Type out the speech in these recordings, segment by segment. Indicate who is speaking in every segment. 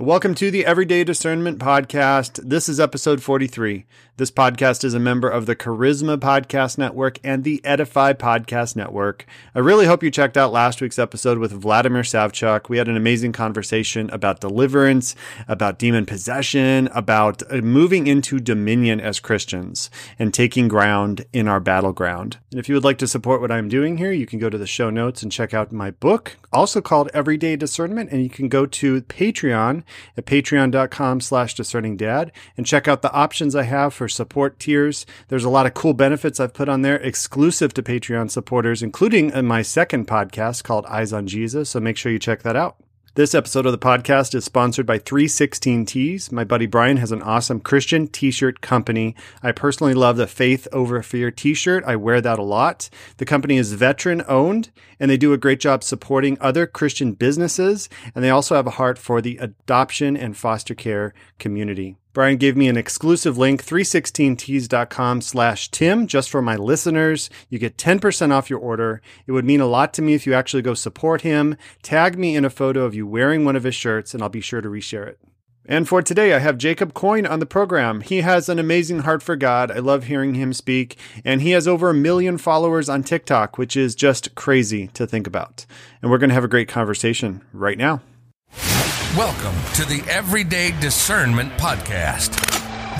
Speaker 1: Welcome to the Everyday Discernment Podcast. This is episode 43. This podcast is a member of the Charisma Podcast Network and the Edify Podcast Network. I really hope you checked out last week's episode with Vladimir Savchuk. We had an amazing conversation about deliverance, about demon possession, about uh, moving into dominion as Christians and taking ground in our battleground. And if you would like to support what I'm doing here, you can go to the show notes and check out my book, also called Everyday Discernment, and you can go to Patreon at patreon.com slash discerning dad and check out the options I have for support tiers. There's a lot of cool benefits I've put on there exclusive to Patreon supporters, including uh, my second podcast called Eyes on Jesus. So make sure you check that out. This episode of the podcast is sponsored by 316 Tees. My buddy Brian has an awesome Christian t shirt company. I personally love the Faith Over Fear t shirt. I wear that a lot. The company is veteran owned and they do a great job supporting other Christian businesses. And they also have a heart for the adoption and foster care community. Brian gave me an exclusive link, 316tees.com slash Tim, just for my listeners. You get 10% off your order. It would mean a lot to me if you actually go support him. Tag me in a photo of you wearing one of his shirts, and I'll be sure to reshare it. And for today, I have Jacob Coyne on the program. He has an amazing heart for God. I love hearing him speak. And he has over a million followers on TikTok, which is just crazy to think about. And we're going to have a great conversation right now.
Speaker 2: Welcome to the Everyday Discernment Podcast.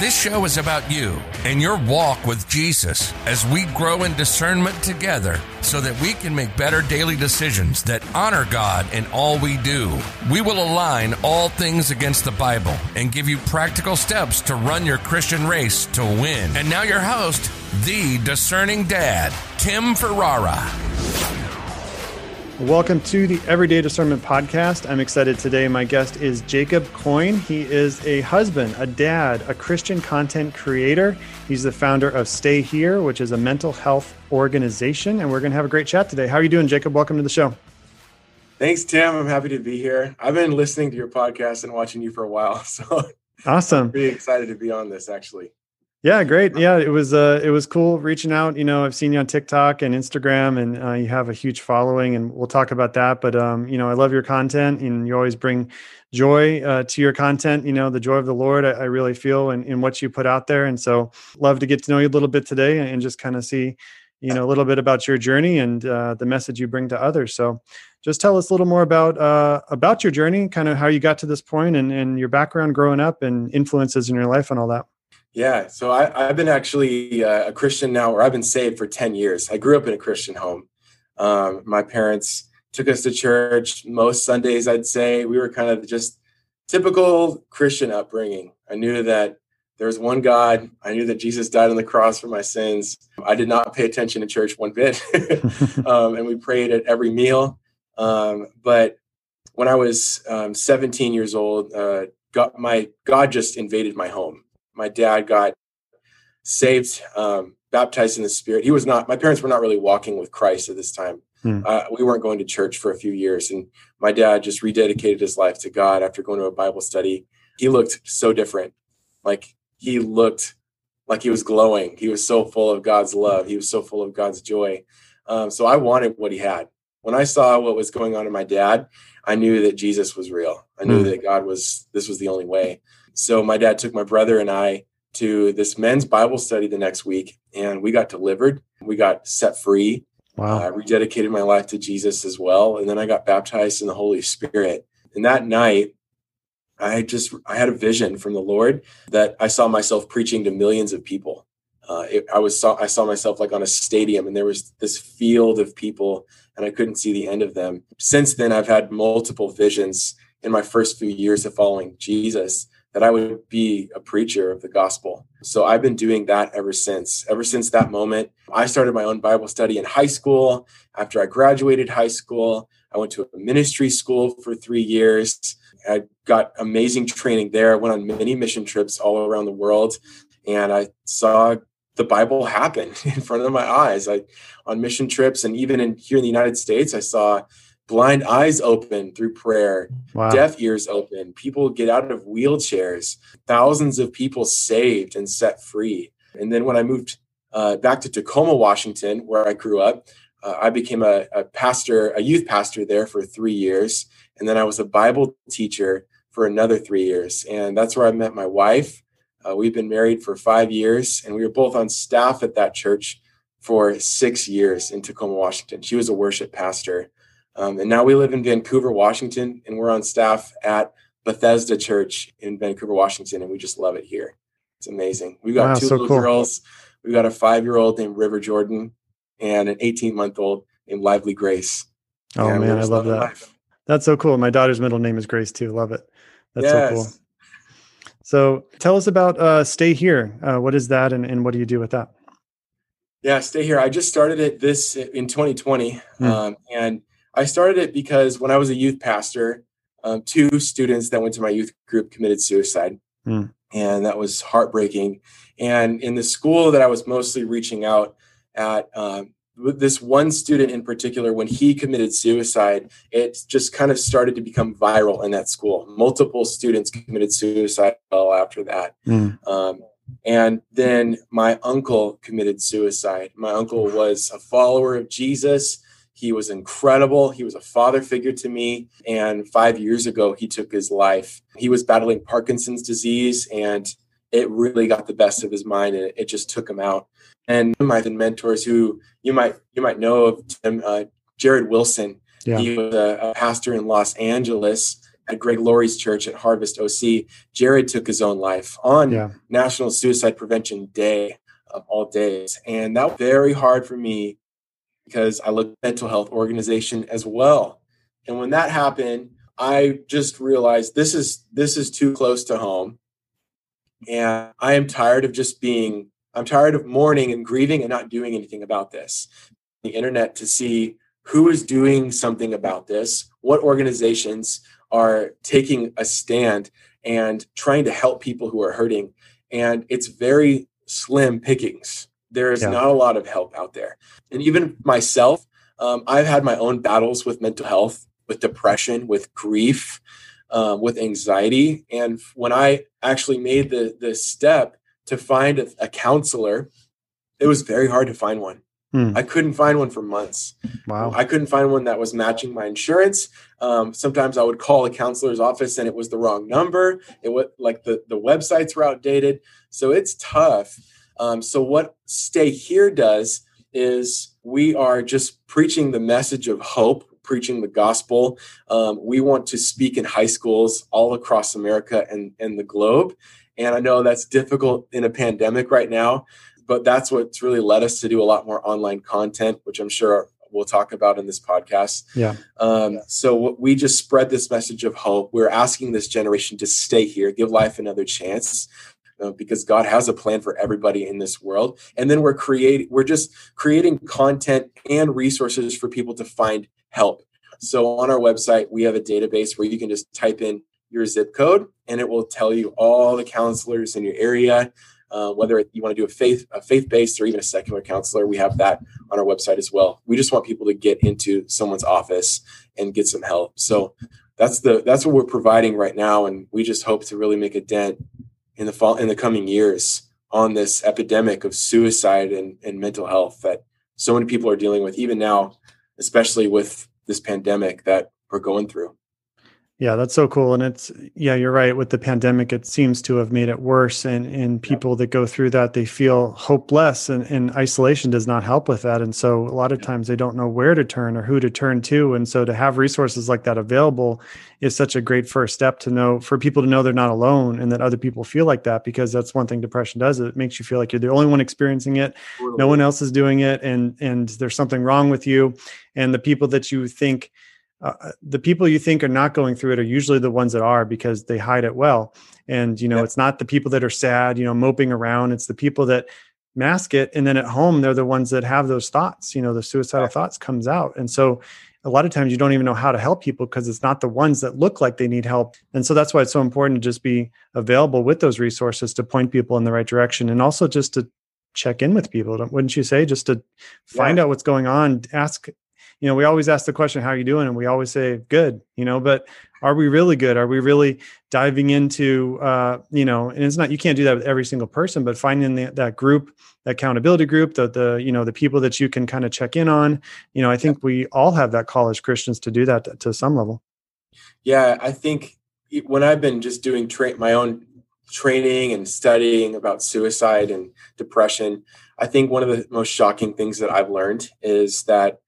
Speaker 2: This show is about you and your walk with Jesus as we grow in discernment together so that we can make better daily decisions that honor God in all we do. We will align all things against the Bible and give you practical steps to run your Christian race to win. And now, your host, the discerning dad, Tim Ferrara.
Speaker 1: Welcome to the Everyday Discernment Podcast. I'm excited today. My guest is Jacob Coyne. He is a husband, a dad, a Christian content creator. He's the founder of Stay Here, which is a mental health organization. And we're going to have a great chat today. How are you doing, Jacob? Welcome to the show.
Speaker 3: Thanks, Tim. I'm happy to be here. I've been listening to your podcast and watching you for a while. So
Speaker 1: awesome.
Speaker 3: I'm really excited to be on this actually.
Speaker 1: Yeah, great. Yeah, it was uh it was cool reaching out. You know, I've seen you on TikTok and Instagram and uh, you have a huge following and we'll talk about that, but um you know, I love your content and you always bring joy uh, to your content, you know, the joy of the Lord I, I really feel in, in what you put out there and so love to get to know you a little bit today and just kind of see you know a little bit about your journey and uh, the message you bring to others so just tell us a little more about uh, about your journey kind of how you got to this point and, and your background growing up and influences in your life and all that
Speaker 3: yeah, so I, have been actually uh, a Christian now, or I've been saved for 10 years. I grew up in a Christian home. Um, my parents took us to church most Sundays, I'd say. We were kind of just typical Christian upbringing. I knew that there was one God. I knew that Jesus died on the cross for my sins. I did not pay attention to church one bit. um, and we prayed at every meal. Um, but when I was um, 17 years old, uh, God, my God just invaded my home my dad got saved, um, baptized in the Spirit. He was not. My parents were not really walking with Christ at this time. Hmm. Uh, we weren't going to church for a few years, and my dad just rededicated his life to God after going to a Bible study. He looked so different. Like he looked like he was glowing. He was so full of God's love. He was so full of God's joy. Um, so I wanted what he had. When I saw what was going on in my dad, I knew that Jesus was real. I knew mm. that God was. This was the only way. So my dad took my brother and I to this men's Bible study the next week, and we got delivered. We got set free. Wow. I rededicated my life to Jesus as well. And then I got baptized in the Holy Spirit. And that night, I just I had a vision from the Lord that I saw myself preaching to millions of people. Uh, it, I was saw I saw myself like on a stadium, and there was this field of people, and I couldn't see the end of them. Since then, I've had multiple visions in my first few years of following Jesus that I would be a preacher of the gospel. So I've been doing that ever since. Ever since that moment, I started my own Bible study in high school. After I graduated high school, I went to a ministry school for three years. I got amazing training there. I went on many mission trips all around the world, and I saw the Bible happen in front of my eyes. I on mission trips, and even in here in the United States, I saw blind eyes open through prayer, wow. deaf ears open, people get out of wheelchairs, thousands of people saved and set free. And then when I moved uh, back to Tacoma, Washington, where I grew up, uh, I became a, a, pastor, a youth pastor there for three years. And then I was a Bible teacher for another three years. And that's where I met my wife. Uh, we've been married for five years, and we were both on staff at that church for six years in Tacoma, Washington. She was a worship pastor. Um, and now we live in Vancouver, Washington, and we're on staff at Bethesda Church in Vancouver, Washington, and we just love it here. It's amazing. We've got wow, two so little cool. girls. We've got a five year old named River Jordan and an 18 month old named Lively Grace.
Speaker 1: Oh, and man, I love that. Life. That's so cool. My daughter's middle name is Grace, too. Love it. That's yes. so cool. So tell us about uh, Stay Here. Uh, what is that and, and what do you do with that?
Speaker 3: Yeah, Stay Here. I just started it this in 2020. Mm. Um, and I started it because when I was a youth pastor, um, two students that went to my youth group committed suicide. Mm. And that was heartbreaking. And in the school that I was mostly reaching out at, um, this one student in particular, when he committed suicide, it just kind of started to become viral in that school. Multiple students committed suicide well after that. Mm. Um, and then my uncle committed suicide. My uncle was a follower of Jesus. He was incredible. He was a father figure to me. And five years ago, he took his life. He was battling Parkinson's disease, and it really got the best of his mind, and it just took him out and one of my mentors who you might you might know of Tim, uh, Jarrid Wilson. Yeah. He was a, a, pastor in Los Angeles at Greg Laurie's church at Harvest OC. Jarrid took his own life on yeah. National Suicide Prevention Day of all days, and that was very hard for me because I look mental health organization as well. And when that happened, I just realized this is this is too close to home, and I am tired of just being I'm tired of mourning and grieving and not doing anything about this. The internet to see who is doing something about this, what organizations are taking a stand and trying to help people who are hurting. And it's very slim pickings. There is yeah. not a lot of help out there. And even myself, um, I've had my own battles with mental health, with depression, with grief, um, with anxiety. And when I actually made the the step to find a, a counselor, it was very hard to find one. Hmm. I couldn't find one for months. Wow. I couldn't find one that was matching my insurance. Um, sometimes I would call a counselor's office and it was the wrong number. It was like the, the websites were outdated. So it's tough. Um, so what Stay Here does is we are just preaching the message of hope, preaching the gospel. Um, we want to speak in high schools all across America and, and the globe. And I know that's difficult in a pandemic right now, but that's what's really led us to do a lot more online content, which I'm sure we'll talk about in this podcast.
Speaker 1: Yeah.
Speaker 3: Um, so we just spread this message of hope. We're asking this generation to stay here, give life another chance. Uh, because God has a plan for everybody in this world, and then we're creating, we're just creating content and resources for people to find help. So on our website, we have a database where you can just type in your zip code and it will tell you all the counselors in your area. Uh, whether you want to do a faith a faith-based or even a secular counselor we have that on our website as well. We just want people to get into someone's office and get some help. So that's the that's what we're providing right now and we just hope to really make a dent in the fall in the coming years on this epidemic of suicide and, and mental health that so many people are dealing with even now especially with this pandemic that we're going through
Speaker 1: yeah, that's so cool. And it's, yeah, you're right. With the pandemic, it seems to have made it worse. And, and people that go through that, they feel hopeless and, and isolation does not help with that. And so a lot of times they don't know where to turn or who to turn to. And so to have resources like that available is such a great first step to know for people to know they're not alone and that other people feel like that because that's one thing depression does. It makes you feel like you're the only one experiencing it. No one else is doing it. And, and there's something wrong with you. And the people that you think, uh, the people you think are not going through it are usually the ones that are because they hide it well and you know yeah. it's not the people that are sad you know moping around it's the people that mask it and then at home they're the ones that have those thoughts you know the suicidal right. thoughts comes out and so a lot of times you don't even know how to help people because it's not the ones that look like they need help and so that's why it's so important to just be available with those resources to point people in the right direction and also just to check in with people wouldn't you say just to find yeah. out what's going on ask you know, we always ask the question, how are you doing? And we always say good, you know, but are we really good? Are we really diving into, uh, you know, and it's not, you can't do that with every single person, but finding the, that group, that accountability group, the, the, you know, the people that you can kind of check in on, you know, I think we all have that call as Christians to do that to, to some level.
Speaker 3: Yeah. I think when I've been just doing tra- my own training and studying about suicide and depression, I think one of the most shocking things that I've learned is that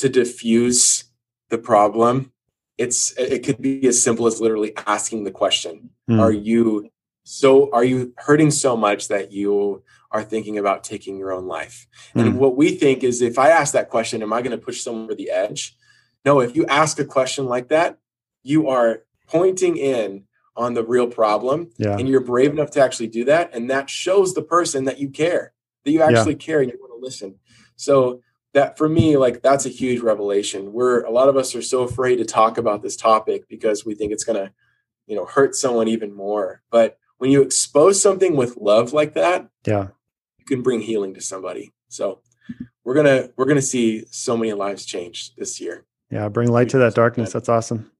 Speaker 3: to diffuse the problem, it's it could be as simple as literally asking the question: mm. Are you so? Are you hurting so much that you are thinking about taking your own life? Mm. And what we think is, if I ask that question, am I going to push someone over the edge? No. If you ask a question like that, you are pointing in on the real problem yeah. and you're brave enough to actually do that and that shows the person that you care that you actually yeah. care and you want to listen so that for me like that's a huge revelation we're a lot of us are so afraid to talk about this topic because we think it's going to you know hurt someone even more but when you expose something with love like that
Speaker 1: yeah
Speaker 3: you can bring healing to somebody so we're gonna we're gonna see so many lives change this year
Speaker 1: yeah bring light to that darkness that's awesome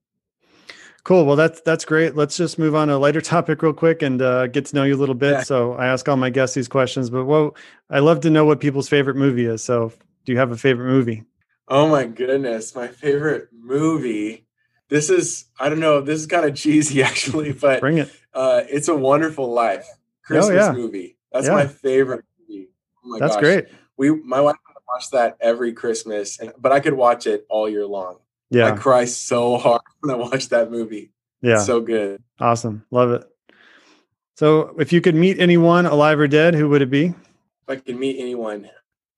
Speaker 1: Cool. Well, that's that's great. Let's just move on to a lighter topic real quick and uh, get to know you a little bit. Yeah. So I ask all my guests these questions, but what I love to know what people's favorite movie is. So do you have a favorite movie?
Speaker 3: Oh my goodness, my favorite movie. This is I don't know. This is kind of cheesy actually, but
Speaker 1: bring it.
Speaker 3: Uh, it's a Wonderful Life Christmas oh, yeah. movie. That's yeah. my favorite movie.
Speaker 1: Oh That's gosh. great.
Speaker 3: We my wife watch that every Christmas, and but I could watch it all year long. Yeah. I cry so hard when I watch that movie. Yeah. It's so good.
Speaker 1: Awesome. Love it. So if you could meet anyone alive or dead, who would it be? If
Speaker 3: I could meet anyone,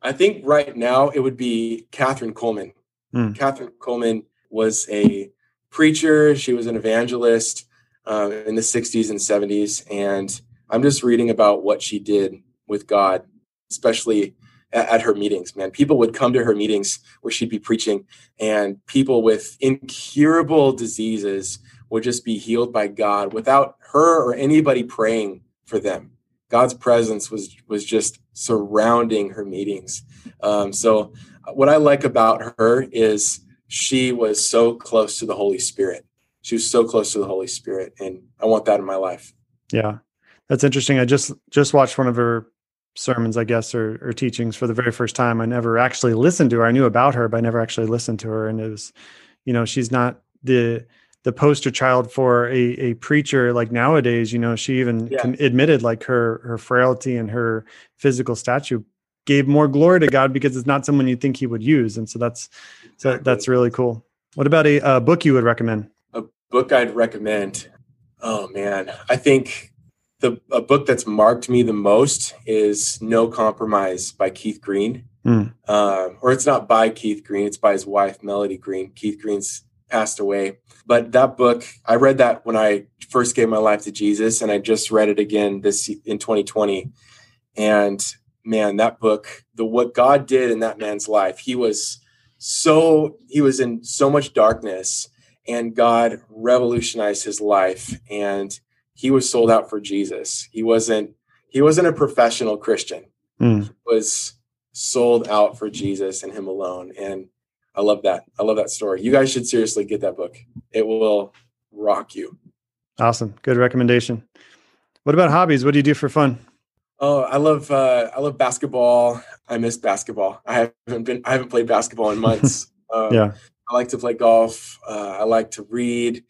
Speaker 3: I think right now it would be Kathryn Kuhlman. Mm. Kathryn Kuhlman was a preacher. She was an evangelist um, in the 60s and 70s. And I'm just reading about what she did with God, especially at, at her meetings, man. People would come to her meetings where she'd be preaching, and people with incurable diseases would just be healed by God without her or anybody praying for them. God's presence was was just surrounding her meetings. Um, so, what I like about her is she was so close to the Holy Spirit. She was so close to the Holy Spirit, and I want that in my life.
Speaker 1: Yeah, that's interesting. I just just watched one of her sermons, I guess, or, or teachings for the very first time. I never actually listened to her. I knew about her, but I never actually listened to her. And it was, you know, she's not the the poster child for a, a preacher like nowadays. You know, she even yeah. admitted like her her frailty and her physical stature gave more glory to God because it's not someone you think He would use. And so that's so that's really cool. What about a, a book you would recommend?
Speaker 3: A book I'd recommend. Oh man, I think the a book that's marked me the most is No Compromise by Keith Green. Mm. Um, or it's not by Keith Green; it's by his wife Melody Green. Keith Green's passed away, but that book I read that when I first gave my life to Jesus, and I just read it again this in 2020. And man, that book, the what God did in that man's life, he was so he was in so much darkness, and God revolutionized his life and he was sold out for Jesus. He wasn't he wasn't a professional Christian. Mm. He was sold out for Jesus and him alone. And I love that. I love that story. You guys should seriously get that book. It will rock you.
Speaker 1: Awesome. Good recommendation. What about hobbies? What do you do for fun?
Speaker 3: Oh, I love uh, I love basketball. I miss basketball. I haven't been I haven't played basketball in months.
Speaker 1: um, yeah.
Speaker 3: I like to play golf. Uh, I like to read.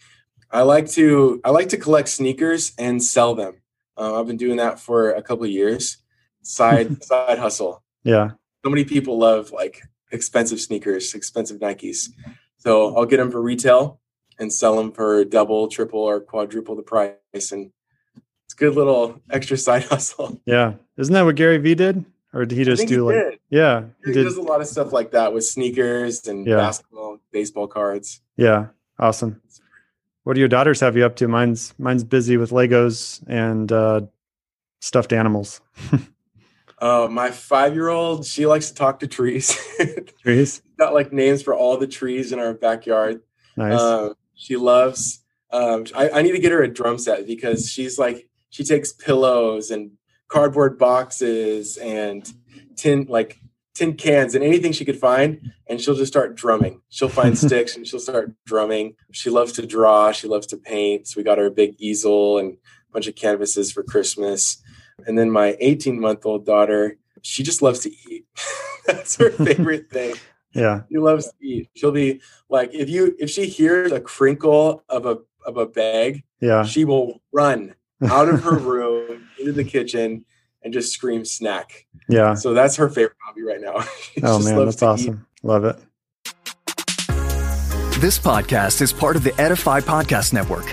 Speaker 3: I like to I like to collect sneakers and sell them. Uh, I've been doing that for a couple of years. Side side hustle.
Speaker 1: Yeah.
Speaker 3: So many people love like expensive sneakers, expensive Nikes. So I'll get them for retail and sell them for double, triple, or quadruple the price. And it's a good little extra side hustle.
Speaker 1: Yeah. Isn't that what Gary Vee did? Or did he just do he like did. yeah.
Speaker 3: He, he does a lot of stuff like that with sneakers and yeah. basketball, baseball cards.
Speaker 1: Yeah. Awesome. What do your daughters have you up to? Mine's mine's busy with Legos and uh, stuffed animals.
Speaker 3: uh, my five year old, she likes to talk to trees.
Speaker 1: trees
Speaker 3: got like names for all the trees in our backyard.
Speaker 1: Nice.
Speaker 3: Um, she loves. Um, I, I need to get her a drum set because she's like she takes pillows and cardboard boxes and tin like tin cans and anything she could find and she'll just start drumming she'll find sticks and she'll start drumming she loves to draw she loves to paint so we got her a big easel and a bunch of canvases for christmas and then my 18 month old daughter she just loves to eat that's her favorite thing
Speaker 1: yeah
Speaker 3: she loves to eat she'll be like if you if she hears a crinkle of a of a bag
Speaker 1: Yeah.
Speaker 3: She will run out of her room into the kitchen and just scream snack.
Speaker 1: Yeah.
Speaker 3: So that's her favorite hobby right now.
Speaker 1: oh man, that's awesome. Eat. Love it.
Speaker 4: This podcast is part of the Edify Podcast Network.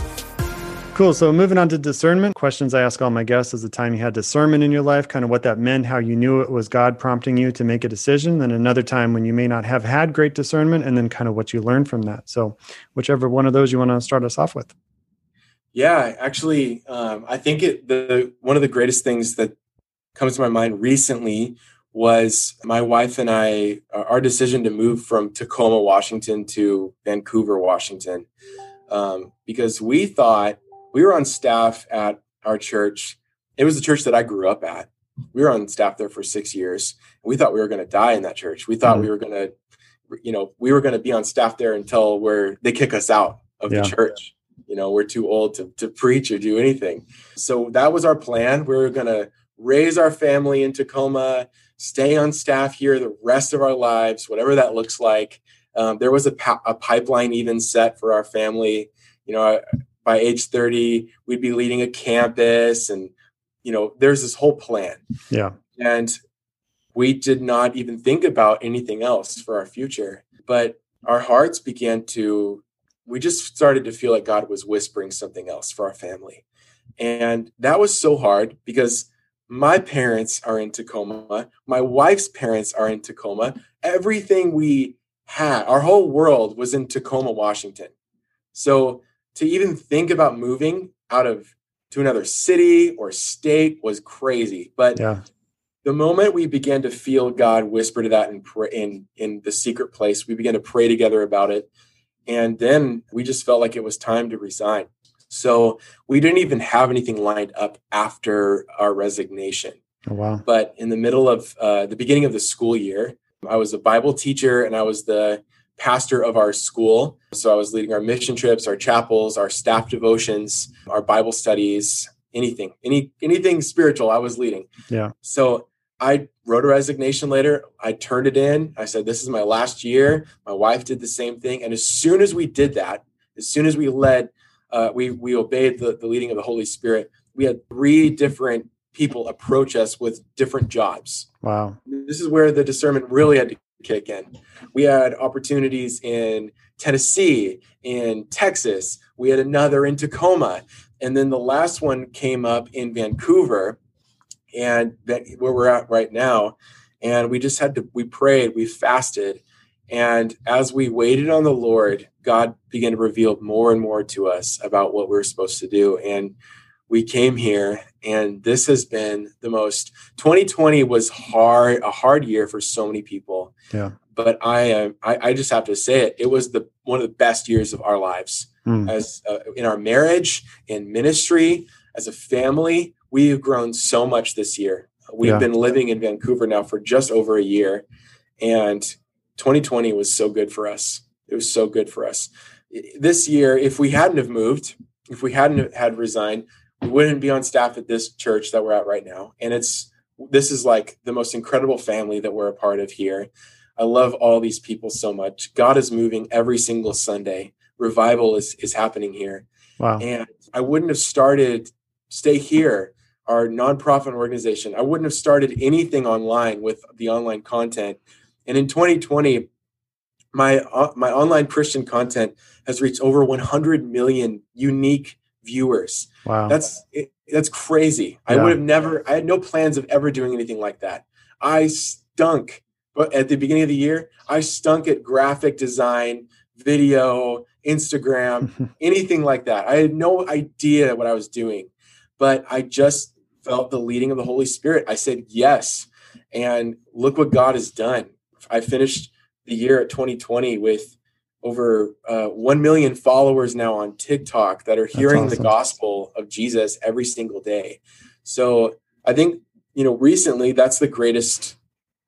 Speaker 1: Cool. So moving on to discernment, questions I ask all my guests is the time you had discernment in your life, kind of what that meant, how you knew it was God prompting you to make a decision, then another time when you may not have had great discernment, and then kind of what you learned from that. So whichever one of those you want to start us off with.
Speaker 3: Yeah, actually, um, I think it the one of the greatest things that comes to my mind recently was my wife and I our decision to move from Tacoma, Washington to Vancouver, Washington, um, because we thought we were on staff at our church. It was the church that I grew up at. We were on staff there for six years. We thought we were going to die in that church. We thought mm-hmm. we were going to, you know, we were going to be on staff there until where they kick us out of yeah. the church. You know, we're too old to, to preach or do anything. So that was our plan. We were going to raise our family in Tacoma, stay on staff here the rest of our lives, whatever that looks like. Um, there was a, pa- a pipeline even set for our family. You know, by age 30 we'd be leading a campus and you know there's this whole plan.
Speaker 1: Yeah.
Speaker 3: And we did not even think about anything else for our future but our hearts began to we just started to feel like god was whispering something else for our family. And that was so hard because my parents are in tacoma my wife's parents are in tacoma. Everything we had our whole world was in tacoma washington. So to even think about moving out of to another city or state was crazy. But
Speaker 1: yeah.
Speaker 3: the moment we began to feel God whisper to that in in in the secret place, we began to pray together about it, and then we just felt like it was time to resign. So we didn't even have anything lined up after our resignation.
Speaker 1: Oh, wow!
Speaker 3: But in the middle of uh, the beginning of the school year, I was a Bible teacher and I was the pastor of our school. So I was leading our mission trips, our chapels, our staff devotions, our Bible studies, anything, any anything spiritual I was leading.
Speaker 1: Yeah.
Speaker 3: So I wrote a resignation letter. I turned it in. I said, This is my last year. My wife did the same thing. And as soon as we did that, as soon as we led, uh, we we obeyed the, the leading of the Holy Spirit, we had three different people approach us with different jobs.
Speaker 1: Wow.
Speaker 3: This is where the discernment really had to kick in. We had opportunities in Tennessee, in Texas. We had another in Tacoma. And then the last one came up in Vancouver, and that where we're at right now. And we just had to, we prayed, we fasted. And as we waited on the Lord, God began to reveal more and more to us about what we we're supposed to do. And we came here and this has been the most 2020 was hard a hard year for so many people.
Speaker 1: Yeah.
Speaker 3: But i am I, I, just have to say it it was the one of the best years of our lives. Mm. as uh, in our marriage in ministry as a family we have grown so much this year. We've yeah. been living in vancouver now for just over a year and 2020 was so good for us. It was so good for us. This year if we hadn't have moved if we hadn't had resigned we wouldn't be on staff at this church that we're at right now. And it's this is like the most incredible family that we're a part of here. I love all these people so much. God is moving every single Sunday. Revival is is happening here.
Speaker 1: Wow.
Speaker 3: And I wouldn't have started Stay Here, our nonprofit organization. I wouldn't have started anything online with the online content. And in 2020, my uh, my online Christian content has reached over 100 million unique viewers.
Speaker 1: Wow.
Speaker 3: That's that's crazy. Yeah. I would have never I had no plans of ever doing anything like that. I stunk but at the beginning of the year, I stunk at graphic design, video, Instagram, anything like that. I had no idea what I was doing, but I just felt the leading of the Holy Spirit. I said yes. And look what God has done. I finished the year at 2020 with over uh, 1 million followers now on TikTok that are hearing awesome. the gospel of Jesus every single day. So I think, you know, recently that's the greatest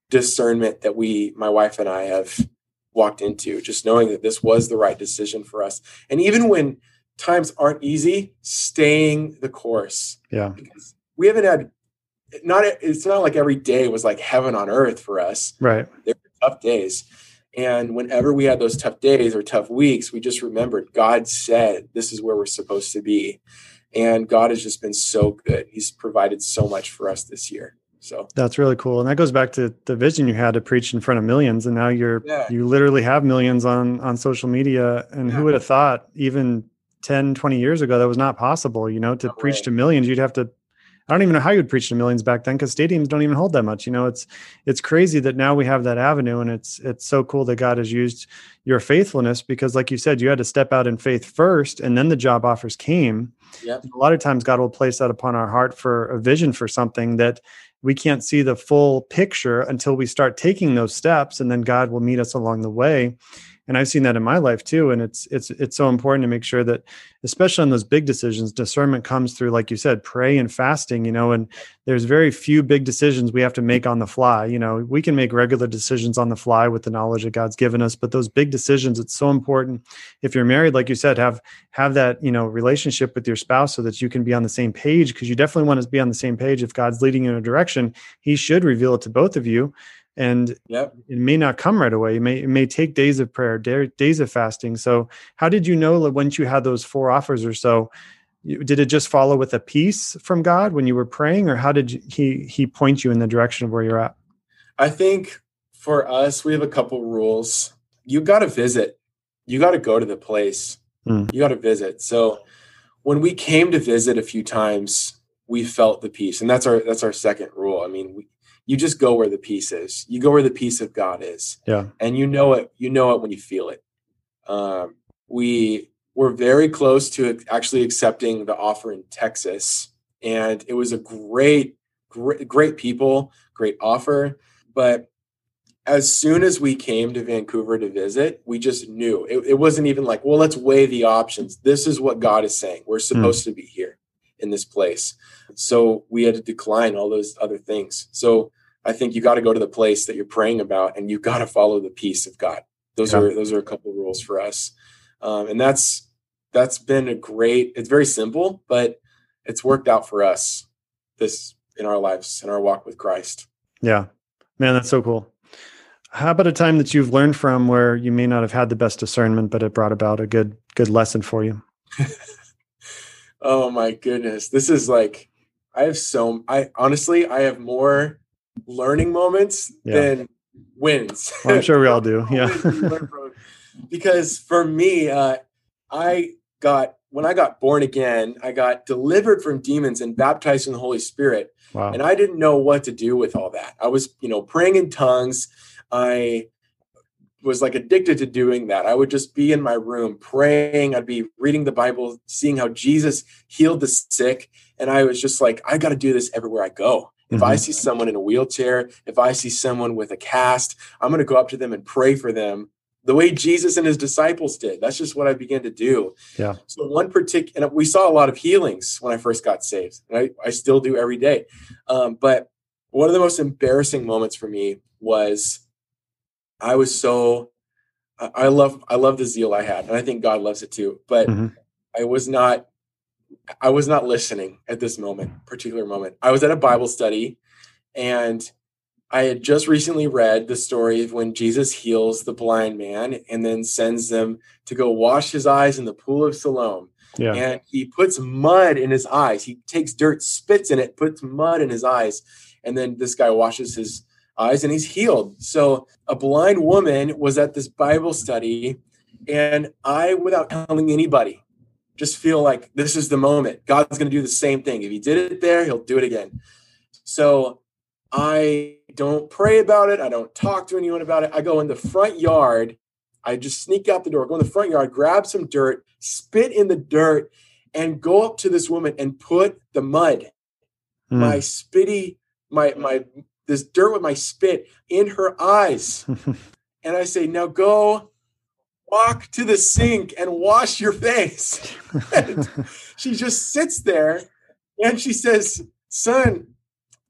Speaker 3: discernment that we, my wife and I, have walked into, just knowing that this was the right decision for us. And even when times aren't easy, staying the course.
Speaker 1: Yeah.
Speaker 3: Because we haven't had not it's not like every day was like heaven on earth for us.
Speaker 1: Right.
Speaker 3: There were tough days. And whenever we had those tough days or tough weeks, we just remembered God said this is where we're supposed to be. And God has just been so good. He's provided so much for us this year. So
Speaker 1: that's really cool. And that goes back to the vision you had to preach in front of millions. And now you're yeah. you literally have millions on on social media. And yeah. who would have thought even 10, 20 years ago that was not possible, you know, to not preach to millions, you'd have to I don't even know how you'd preach to millions back then because stadiums don't even hold that much. You know, it's it's crazy that now we have that avenue, and it's it's so cool that God has used your faithfulness because, like you said, you had to step out in faith first, and then the job offers came.
Speaker 3: Yep.
Speaker 1: A lot of times, God will place that upon our heart for a vision for something that we can't see the full picture until we start taking those steps, and then God will meet us along the way. And i've seen that in my life too and it's it's it's so important to make sure that especially on those big decisions discernment comes through like you said pray and fasting you know and there's very few big decisions we have to make on the fly you know. We can make regular decisions on the fly with the knowledge that god's given us but those big decisions it's so important. If you're married like you said have have that you know relationship with your spouse so that you can be on the same page because you definitely want to be on the same page if god's leading you in a direction he should reveal it to both of you and
Speaker 3: yep.
Speaker 1: it may not come right away. It may it may take days of prayer, days of fasting. So, how did you know that once you had those four offers or so? Did it just follow with a peace from God when you were praying, or how did he he point you in the direction of where you're at?
Speaker 3: I think for us, we have a couple rules. You got to visit. You got to go to the place. Mm. You got to visit. So when we came to visit a few times, we felt the peace, and that's our that's our second rule. I mean, we, you just go where the peace is. You go where the peace of God is.
Speaker 1: Yeah.
Speaker 3: And you know it. You know it when you feel it. Um, we were very close to actually accepting the offer in Texas, and it was a great, great, great people, great offer. But as soon as we came to Vancouver to visit, we just knew it, it wasn't even like, well, let's weigh the options. This is what God is saying. We're hmm. supposed mm. to be here in this place. So we had to decline all those other things. So I think you got to go to the place that you're praying about and you got to follow the peace of God. Those yeah. are those are a couple rules for us. Um, and that's that's been a great it's very simple, but it's worked out for us this in our lives in our walk with Christ.
Speaker 1: Yeah. Man, that's so cool. How about a time that you've learned from where you may not have had the best discernment, but it brought about a good good lesson for you?
Speaker 3: Oh my goodness. This is like I have so I honestly I have more learning moments yeah. than wins.
Speaker 1: Well, I'm sure we all do. Yeah.
Speaker 3: because for me, uh, I got when I got born again, I got delivered from demons and baptized in the Holy Spirit. Wow. And I didn't know what to do with all that. I was, you know, praying in tongues. I was like addicted to doing that. I would just be in my room praying. I'd be reading the Bible, seeing how Jesus healed the sick. And I was just like, I got to do this everywhere I go. If mm-hmm. I see someone in a wheelchair, if I see someone with a cast, I'm going to go up to them and pray for them the way Jesus and his disciples did. That's just what I began to do.
Speaker 1: Yeah.
Speaker 3: So one particular, and we saw a lot of healings when I first got saved, and I, I still do every day. Um, but one of the most embarrassing moments for me was I was so I love I love the zeal I had, and I think God loves it too. But mm-hmm. I was not I was not listening at this moment, particular moment. I was at a Bible study, and I had just recently read the story of when Jesus heals the blind man and then sends them to go wash his eyes in the pool of Siloam.
Speaker 1: Yeah.
Speaker 3: And he puts mud in his eyes. He takes dirt, spits in it, puts mud in his eyes, and then this guy washes his eyes and he's healed. So a blind woman was at this Bible study, and I, without telling anybody, just feel like this is the moment. God's going to do the same thing. If he did it there, he'll do it again. So I don't pray about it. I don't talk to anyone about it. I go in the front yard. I just sneak out the door, go in the front yard, grab some dirt, spit in the dirt, and go up to this woman and put the mud, mm. my spitty, my my this dirt with my spit in her eyes. and I say, now go walk to the sink and wash your face. she just sits there and she says, son,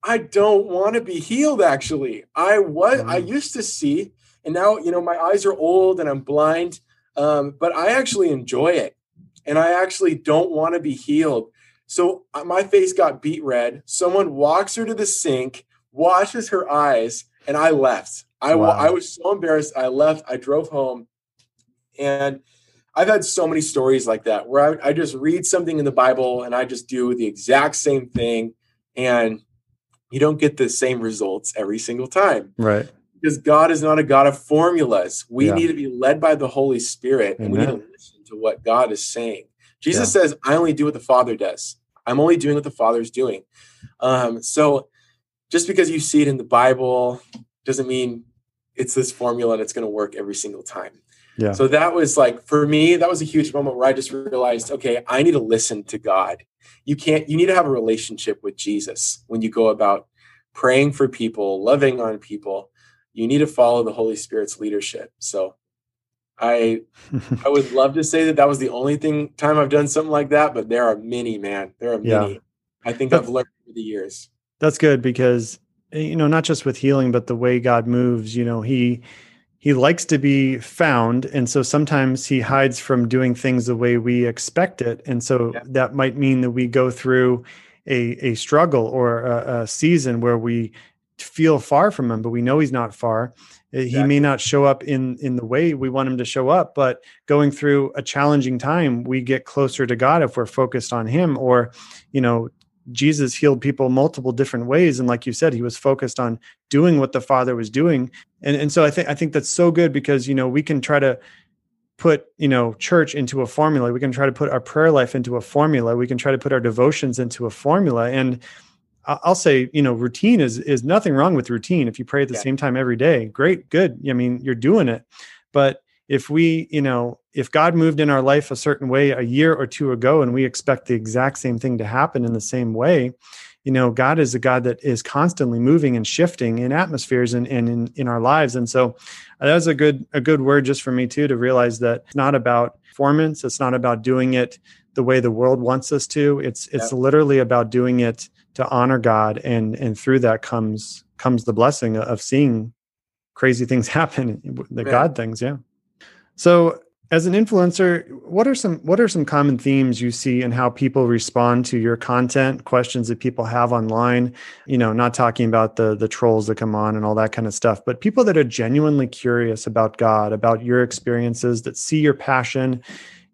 Speaker 3: I don't want to be healed. Actually, I was I
Speaker 1: Mm.
Speaker 3: used to see, and now you know my eyes are old and I'm blind. Um, but I actually enjoy it, and I actually don't want to be healed. So uh, my face got beat red. Someone walks her to the sink, washes her eyes, and I left. I
Speaker 1: Wow.
Speaker 3: I was so embarrassed. I left. I drove home, and I've had so many stories like that where I, I just read something in the Bible and I just do the exact same thing, and you don't get the same results every single time
Speaker 1: Right.
Speaker 3: because God is not a God of formulas. We
Speaker 1: Yeah.
Speaker 3: need to be led by the Holy Spirit and we need to listen to what God is saying. Jesus says, I only do what the Father does. I'm only doing what the Father is doing. Um, so just because you see it in the Bible doesn't mean it's this formula and it's going to work every single time.
Speaker 1: Yeah.
Speaker 3: So that was like, for me, that was a huge moment where I just realized, okay, I need to listen to God. You can't, you need to have a relationship with Jesus when you go about praying for people, loving on people you need to follow the Holy Spirit's leadership. So I I would love to say that that was the only thing time I've done something like that, but there are many, man. There are many. Yeah. I think
Speaker 1: But-
Speaker 3: I've learned over the years.
Speaker 1: That's good because eh, you know not just with healing but the way God moves, you know, he he likes to be found. And so sometimes he hides from doing things the way we expect it. And so
Speaker 3: Yeah.
Speaker 1: that might mean that we go through a a struggle or a, a season where we feel far from him but we know he's not far. Uh, he may not show up in in the way we want him to show up but going through a challenging time we get closer to god if we're focused on him or you know jesus healed people multiple different ways and like you said he was focused on doing what the father was doing and and so i think i think that's so good because you know we can try to put you know church into a formula we can try to put our prayer life into a formula we can try to put our devotions into a formula and I'll say, you know, routine is is nothing wrong with routine. If you pray at the
Speaker 3: Yeah.
Speaker 1: same time every day, great, good. I mean, you're doing it. But if we, you know, if God moved in our life a certain way a year or two ago and we expect the exact same thing to happen in the same way, you know, God is a God that is constantly moving and shifting in atmospheres and, and in, in our lives. And so uh, that was a good a good word just for me too to realize that it's not about performance. It's not about doing it the way the world wants us to. It's it's literally about doing it to honor God and and through that comes comes the blessing of seeing crazy things happen the
Speaker 3: Yeah.
Speaker 1: God things yeah so as an influencer what are some what are some common themes you see in how people respond to your content questions that people have online? You know not talking about the the trolls that come on and all that kind of stuff but people that are genuinely curious about God about your experiences that see your passion.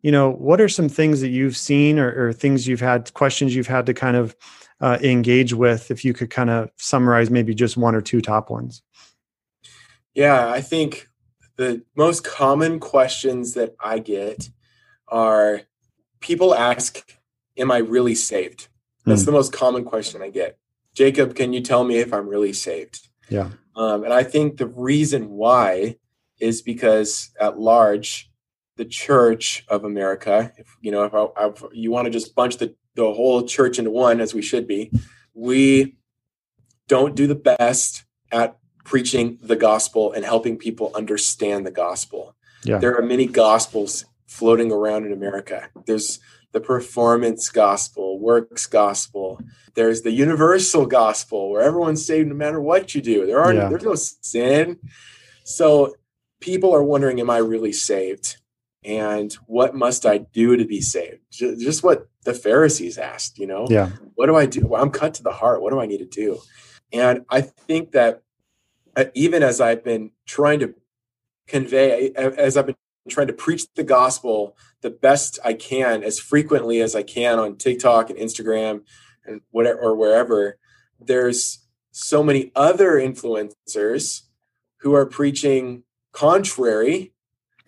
Speaker 1: You know what are some things that you've seen or, or things you've had questions you've had to kind of uh, engage with if you could kind of summarize maybe just one or two top ones?
Speaker 3: Yeah, I think the most common questions that I get are people ask, Am I really saved? That's
Speaker 1: Hmm.
Speaker 3: the most common question I get. Jacob, can you tell me if I'm really saved?
Speaker 1: yeah
Speaker 3: Um, and I think the reason why is because at large, the Church of America, if you know, if, I, if you want to just bunch the, the whole church into one, as we should be, we don't do the best at preaching the gospel and helping people understand the gospel.
Speaker 1: Yeah.
Speaker 3: There are many gospels floating around in America. There's the performance gospel, works gospel. There's the universal gospel where everyone's saved no matter what you do. There are
Speaker 1: Yeah.
Speaker 3: there's no sin. So people are wondering, am I really saved? And what must I do to be saved? Just what the Pharisees asked, you know?
Speaker 1: yeah
Speaker 3: what do I do? Well, I'm cut to the heart. What do I need to do? And I think that even as I've been trying to convey, as I've been trying to preach the gospel the best I can, as frequently as I can on TikTok and Instagram and whatever or wherever, there's so many other influencers who are preaching contrary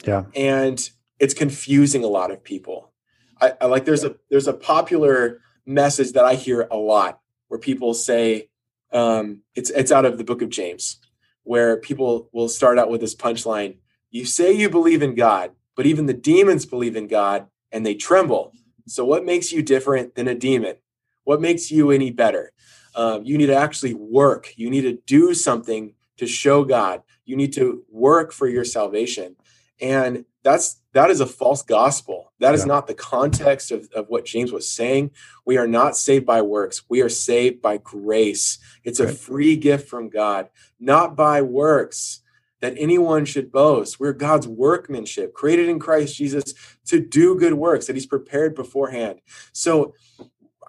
Speaker 1: yeah
Speaker 3: and it's confusing a lot of people. I, I like there's a there's a popular message that I hear a lot where people say um, it's it's out of the book of James, where people will start out with this punchline: "You say you believe in God, but even the demons believe in God and they tremble. So what makes you different than a demon? What makes you any better? Um, you need to actually work. You need to do something to show God. You need to work for your salvation." And that's that is a false gospel. That is
Speaker 1: Yeah.
Speaker 3: not the context of, of what James was saying. We are not saved by works. We are saved by grace. It's a free gift from God, not by works that anyone should boast. We're God's workmanship, created in Christ Jesus to do good works that He's prepared beforehand. So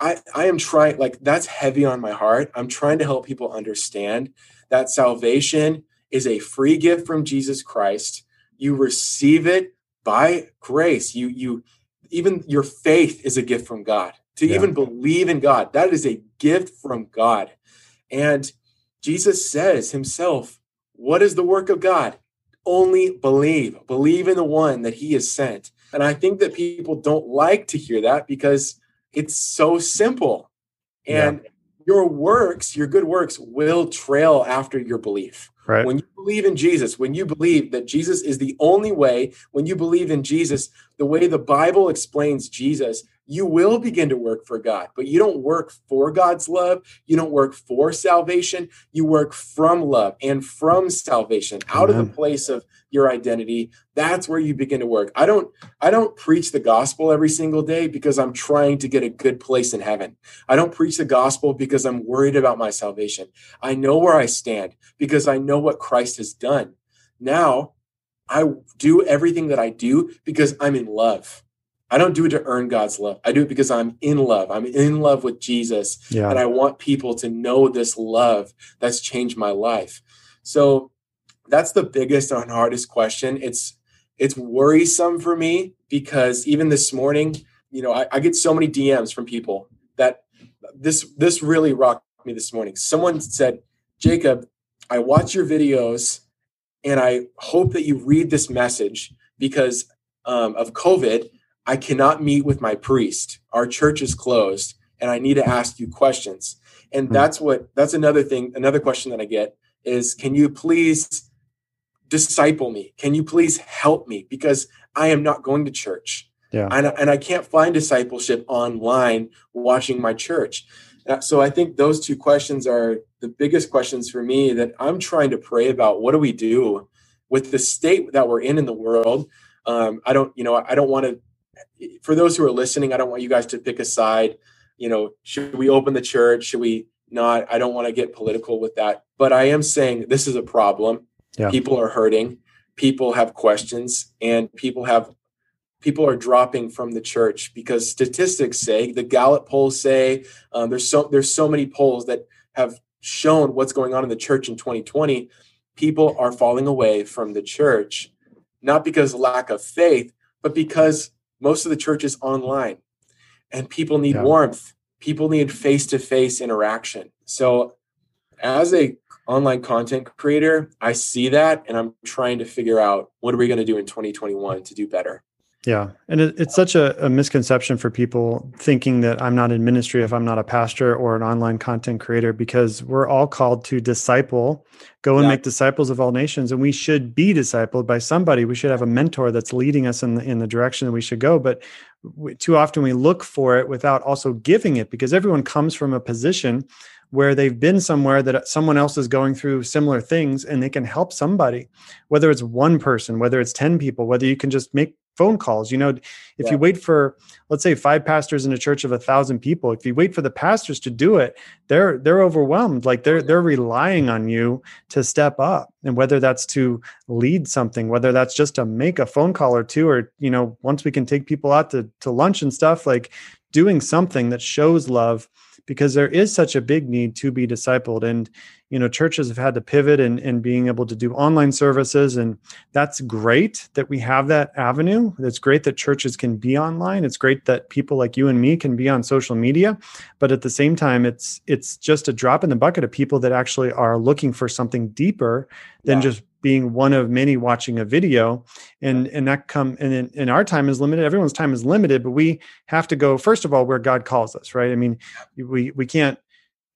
Speaker 3: I, I am trying, like, that's heavy on my heart. I'm trying to help people understand that salvation is a free gift from Jesus Christ. You receive it by grace. You, you, even your faith is a gift from God. To
Speaker 1: Yeah.
Speaker 3: even believe in God, that is a gift from God. And Jesus says himself, What is the work of God? Only believe, believe in the one that he has sent. And I think that people don't like to hear that because it's so simple. And your works, your good works, will trail after your belief.
Speaker 1: Right.
Speaker 3: When you believe in Jesus, when you believe that Jesus is the only way, when you believe in Jesus, the way the Bible explains Jesus, you will begin to work for God. But you don't work for God's love. You don't work for salvation. You work from love and from salvation, out of the place of your identity. That's where you begin to work. I don't I don't preach the gospel every single day because I'm trying to get a good place in heaven. I don't preach the gospel because I'm worried about my salvation. I know where I stand because I know what Christ has done. Now, I do everything that I do because I'm in love. I don't do it to earn God's love. I do it because I'm in love. I'm in love with Jesus
Speaker 1: Yeah.
Speaker 3: and I want people to know this love that's changed my life. So that's the biggest and hardest question. It's it's worrisome for me because even this morning, you know, I, I get so many DMs from people that this this really rocked me this morning. Someone said, Jacob, I watch your videos and I hope that you read this message because um, of COVID. I cannot meet with my priest. Our church is closed and I need to ask you questions. And
Speaker 1: Hmm.
Speaker 3: that's what that's another thing, another question that I get is can you please disciple me? Can you please help me? Because I am not going to church.
Speaker 1: Yeah.
Speaker 3: And, and I can't find discipleship online watching my church. Uh, So I think those two questions are the biggest questions for me that I'm trying to pray about. What do we do with the state that we're in in the world? Um, I don't, you know, I don't want to. For those who are listening, I don't want you guys to pick a side. You know, should we open the church? Should we not? I don't want to get political with that, but I am saying this is a problem.
Speaker 1: Yeah.
Speaker 3: People are hurting. People have questions, and people have people are dropping from the church because statistics say the Gallup polls say um, there's so there's so many polls that have shown what's going on in the church in 2020. People are falling away from the church, not because of lack of faith, but because most of the church is online, and people need
Speaker 1: Yeah.
Speaker 3: warmth. People need face to face interaction. So, as a online content creator, I see that, and I'm trying to figure out what are we going to do in 2021 to do better.
Speaker 1: Yeah. And it, it's such a, a misconception for people thinking that I'm not in ministry if I'm not a pastor or an online content creator, because we're all called to disciple, go and
Speaker 3: Yeah.
Speaker 1: make disciples of all nations. And we should be discipled by somebody. We should have a mentor that's leading us in the, in the direction that we should go. But we, too often we look for it without also giving it because everyone comes from a position where they've been somewhere that someone else is going through similar things and they can help somebody, whether it's one person, whether it's 10 people, whether you can just make phone calls. You know, if
Speaker 3: Yeah.
Speaker 1: you wait for, let's say, five pastors in a church of a thousand people, if you wait for the pastors to do it, they're they're overwhelmed. Like they're they're relying on you to step up. And whether that's to lead something, whether that's just to make a phone call or two, or you know, once we can take people out to to lunch and stuff, like doing something that shows love because there is such a big need to be discipled. And you know churches have had to pivot and, and being able to do online services. And that's great that we have that avenue. It's great that churches can be online. It's great that people like you and me can be on social media. But at the same time it's it's just a drop in the bucket of people that actually are looking for something deeper than
Speaker 3: Yeah.
Speaker 1: just being one of many watching a video. And and that come and in, and our time is limited. Everyone's time is limited but we have to go first of all where god calls us right? I mean we we can't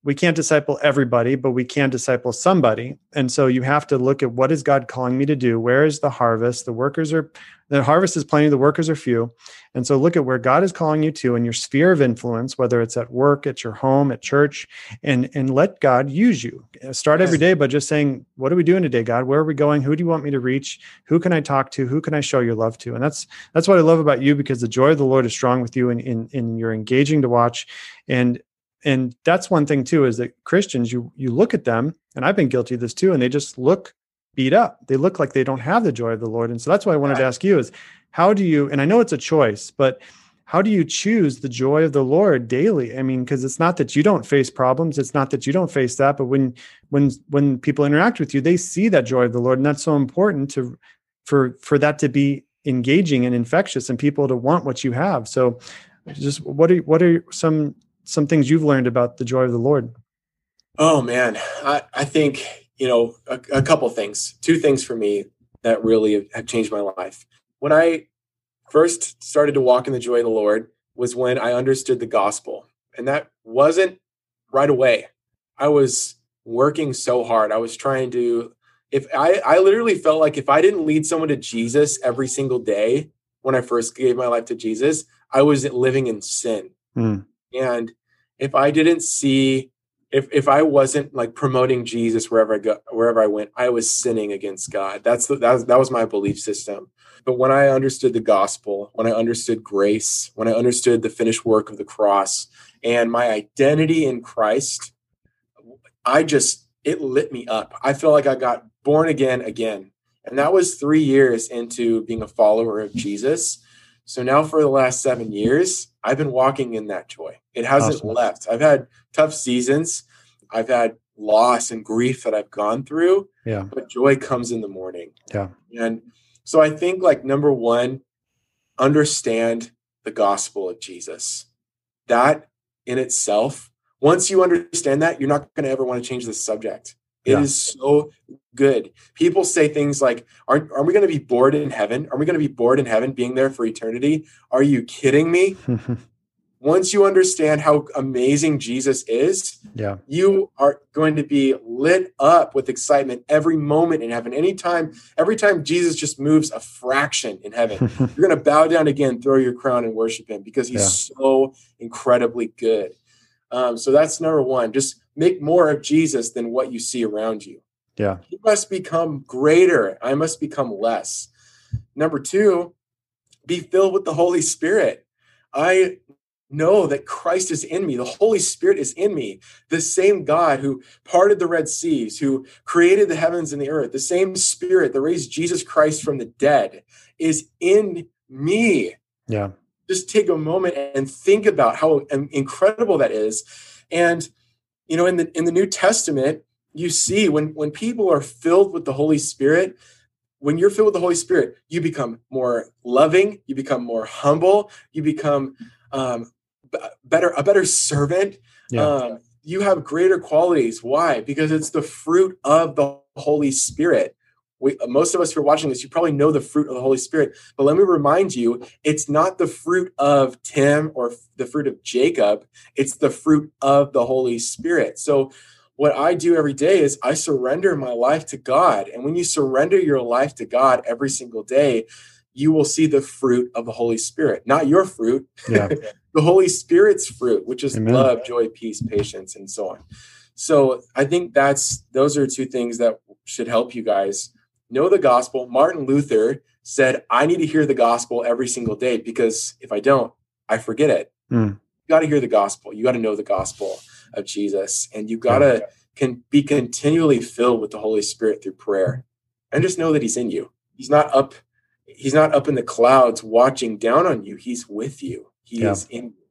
Speaker 1: we can't disciple everybody, but we can disciple somebody. And so you have to look at what is God calling me to do? Where is the harvest? The workers are, the harvest is plenty, the workers are few. And so look at where God is calling you to in your sphere of influence, whether it's at work, at your home, at church, and, and let God use you. Uh, start every day by just saying, What are we doing today, God? Where are we going? Who do you want me to reach? Who can I talk to? Who can I show your love to? And that's that's what I love about you because the joy of the Lord is strong with you and in, in, in you're engaging to watch. And and that's one thing too is that christians you you look at them and i've been guilty of this too and they just look beat up. They look like they don't have the joy of the lord. And so that's why i wanted to ask you is how do you and i know it's a choice but how do you choose the joy of the lord daily? I mean because it's not that you don't face problems it's not that you don't face that but when when when people interact with you they see that joy of the lord and that's so important to for for that to be engaging and infectious and people to want what you have. So just what are what are some some things you've learned about the joy of the Lord?
Speaker 3: Oh man, I, I think you know a, a couple things. Two things for me that really have changed my life. When I first started to walk in the joy of the Lord was when I understood the gospel, and that wasn't right away. I was working so hard. I was trying to. If I, I literally felt like if I didn't lead someone to Jesus every single day when I first gave my life to Jesus, I was living in sin. Mm. And if I didn't see, if if I wasn't like promoting Jesus wherever I go, wherever I went, I was sinning against God. That's the, that was, that was my belief system. But when I understood the gospel, when I understood grace, when I understood the finished work of the cross and my identity in Christ, I just it lit me up. I feel like I got born again again. And that was 3 years into being a follower of Jesus. So now for the last 7 years, I've been walking in that joy. It hasn't awesome. left. I've had tough seasons. I've had loss and grief that I've gone through.
Speaker 1: Yeah.
Speaker 3: But joy comes in the morning.
Speaker 1: Yeah.
Speaker 3: And so I think like number 1 understand the gospel of Jesus. That in itself, once you understand that, you're not going to ever want to change the subject. It yeah. is so good. People say things like, "Aren't are we going to be bored in heaven? Are we going to be bored in heaven being there for eternity? Are you kidding me?" Once you understand how amazing Jesus is,
Speaker 1: yeah,
Speaker 3: you are going to be lit up with excitement every moment in heaven. Anytime, every time Jesus just moves a fraction in heaven, you're going to bow down again, throw your crown, and worship Him because He's yeah. so incredibly good. Um, so that's number one. Just make more of Jesus than what you see around you.
Speaker 1: Yeah.
Speaker 3: You must become greater. I must become less. Number two, be filled with the Holy Spirit. I know that Christ is in me. The Holy Spirit is in me. The same God who parted the Red Seas, who created the heavens and the earth, the same Spirit that raised Jesus Christ from the dead is in me.
Speaker 1: Yeah.
Speaker 3: Just take a moment and think about how incredible that is. And you know in the in the new testament you see when when people are filled with the holy spirit when you're filled with the holy spirit you become more loving you become more humble you become um, b- better a better servant. Yeah. um, you have greater qualities. Why? Because it's the fruit of the holy spirit we, uh, most of us who are watching this, you probably know the fruit of the Holy Spirit. But let me remind you, it's not the fruit of Tim or the fruit of Jacob, it's the fruit of the Holy Spirit. So, what I do every day is I surrender my life to God. And when you surrender your life to God every single day, you will see the fruit of the Holy Spirit, not your fruit, yeah. the Holy Spirit's fruit, which is Amen. love, joy, peace, patience, and so on. So I think that's those are two things that should help you guys know the gospel. Martin Luther said, I need to hear the gospel every single day because if I don't, I forget it. Mm. You got to hear the gospel. You got to know the gospel of Jesus. And you got to can be continually filled with the Holy Spirit through prayer. And just know that he's in you. He's not up he's not up in the clouds watching down on you. He's with you. He yeah. is in you.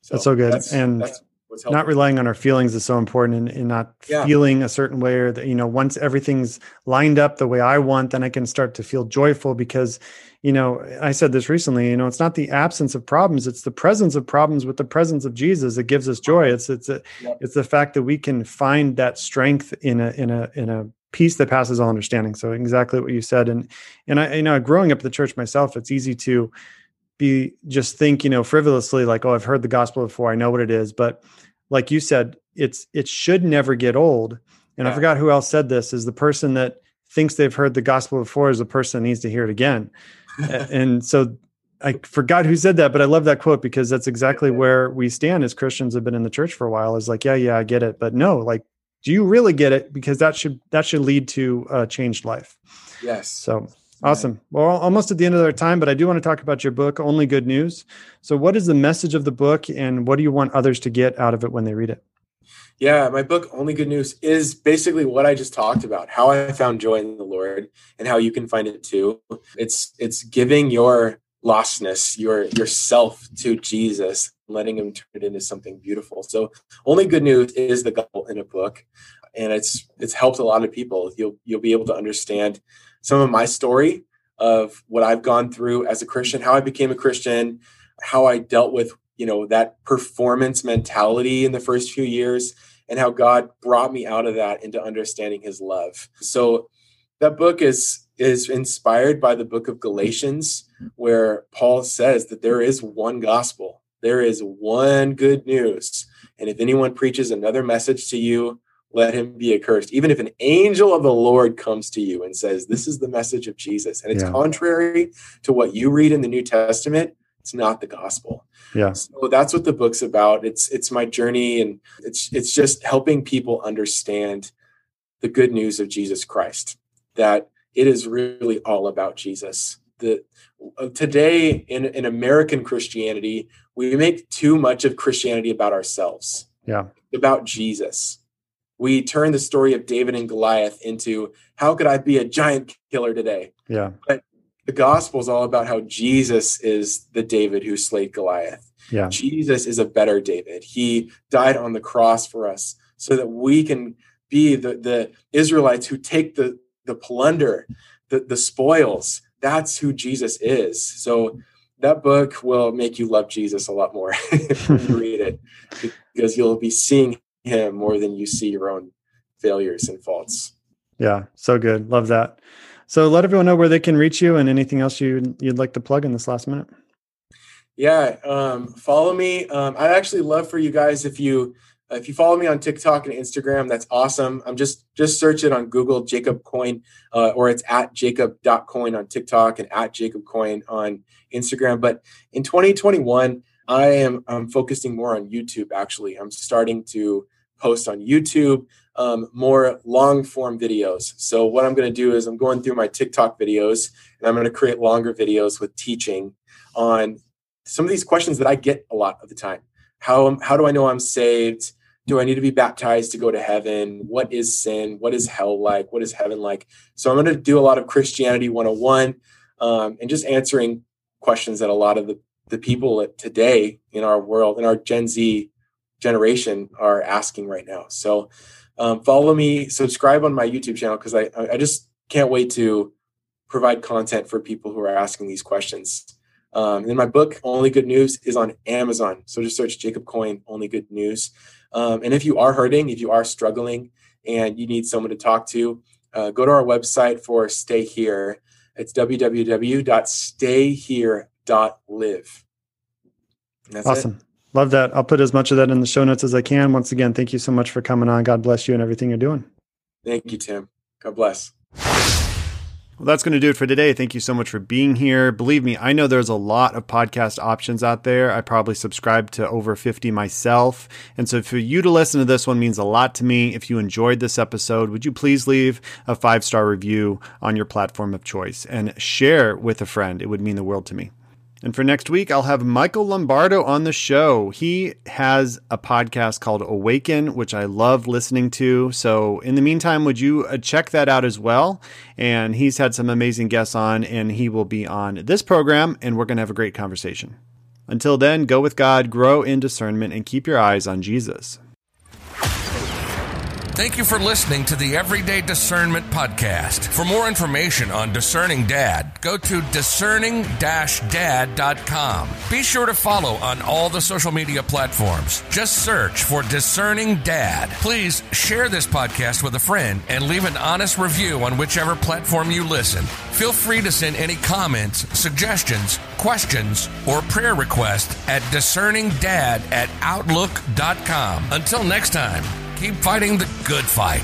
Speaker 1: So that's so good. That's, and that's not relying on our feelings is so important and, and not yeah. feeling a certain way or that you know once everything's lined up the way i want then i can start to feel joyful because you know i said this recently you know it's not the absence of problems it's the presence of problems with the presence of jesus that gives us joy it's it's a, yeah. it's the fact that we can find that strength in a in a in a peace that passes all understanding so exactly what you said and and i you know growing up in the church myself it's easy to be just think you know frivolously like oh i've heard the gospel before i know what it is but like you said it's it should never get old. And yeah. I forgot who else said this is the person that thinks they've heard the gospel before is the person that needs to hear it again. and so I forgot who said that, but I love that quote because that's exactly where we stand as Christians have been in the church for a while is like, yeah, yeah, I get it. But no, like, do you really get it? Because that should that should lead to a changed life.
Speaker 3: Yes.
Speaker 1: So awesome. Well, almost at the end of our time, but I do want to talk about your book, Only Good News. So what is the message of the book and what do you want others to get out of it when they read it?
Speaker 3: Yeah, my book, Only Good News, is basically what I just talked about, how I found joy in the Lord and how you can find it too. It's it's giving your lostness, your yourself to Jesus, letting him turn it into something beautiful. So only good news is the gospel in a book. And it's it's helped a lot of people. You'll you'll be able to understand some of my story of what I've gone through as a Christian, how I became a Christian, how I dealt with, you know, that performance mentality in the first few years and how God brought me out of that into understanding his love. So that book is is inspired by the book of Galatians, where Paul says that there is one gospel, there is one good news. And if anyone preaches another message to you, let him be accursed. Even if an angel of the Lord comes to you and says, This is the message of Jesus, and it's yeah. contrary to what you read in the New Testament, it's not the gospel.
Speaker 1: Yeah.
Speaker 3: So that's what the book's about. It's it's my journey and it's it's just helping people understand the good news of Jesus Christ. That it is really all about Jesus. The uh, today in, in American Christianity, we make too much of Christianity about ourselves.
Speaker 1: Yeah.
Speaker 3: About Jesus. We turn the story of David and Goliath into how could I be a giant killer today?
Speaker 1: Yeah.
Speaker 3: But the gospel is all about how Jesus is the David who slayed Goliath.
Speaker 1: Yeah.
Speaker 3: Jesus is a better David. He died on the cross for us so that we can be the, the Israelites who take the, the plunder, the, the spoils. That's who Jesus is. So that book will make you love Jesus a lot more when you read it because you'll be seeing him more than you see your own failures and faults.
Speaker 1: Yeah, so good. Love that. So let everyone know where they can reach you and anything else you you'd like to plug in this last minute.
Speaker 3: Yeah, um, follow me. Um, I'd actually love for you guys if you if you follow me on TikTok and Instagram, that's awesome. I'm just just search it on Google Jacob Coyne, uh, or it's at Jacob.coyne on TikTok and at Jacob Coyne on Instagram. But in 2021, I am I'm focusing more on YouTube. Actually, I'm starting to post on YouTube um, more long form videos. So what I'm going to do is I'm going through my TikTok videos and I'm going to create longer videos with teaching on some of these questions that I get a lot of the time. How how do I know I'm saved? do I need to be baptized to go to heaven? What is sin? What is hell like? What is heaven like? So I'm going to do a lot of Christianity 101 um, and just answering questions that a lot of the, the people today in our world, in our Gen Z generation, are asking right now. So um, follow me, subscribe on my YouTube channel because I, I just can't wait to provide content for people who are asking these questions. Um, and my book, Only Good News, is on Amazon. So just search Jacob Coyne, Only Good News. Um, and if you are hurting, if you are struggling and you need someone to talk to, uh, go to our website for Stay Here. It's www.stayhere.live.
Speaker 1: That's awesome. It. Love that. I'll put as much of that in the show notes as I can. Once again, thank you so much for coming on. God bless you and everything you're doing.
Speaker 3: Thank you, Tim. God bless.
Speaker 1: Well, that's going to do it for today. Thank you so much for being here. Believe me, I know there's a lot of podcast options out there. I probably subscribe to over 50 myself. And so for you to listen to this one means a lot to me. If you enjoyed this episode, would you please leave a five star review on your platform of choice and share with a friend? It would mean the world to me. And for next week, I'll have Michael Lombardo on the show. He has a podcast called Awaken, which I love listening to. So, in the meantime, would you uh, check that out as well? And he's had some amazing guests on, and he will be on this program, and we're going to have a great conversation. Until then, go with God, grow in discernment, and keep your eyes on Jesus.
Speaker 2: Thank you for listening to the Everyday Discernment Podcast. For more information on Discerning Dad, go to discerning dad.com. Be sure to follow on all the social media platforms. Just search for Discerning Dad. Please share this podcast with a friend and leave an honest review on whichever platform you listen. Feel free to send any comments, suggestions, questions, or prayer requests at discerningdad at outlook.com. Until next time, keep fighting the good fight.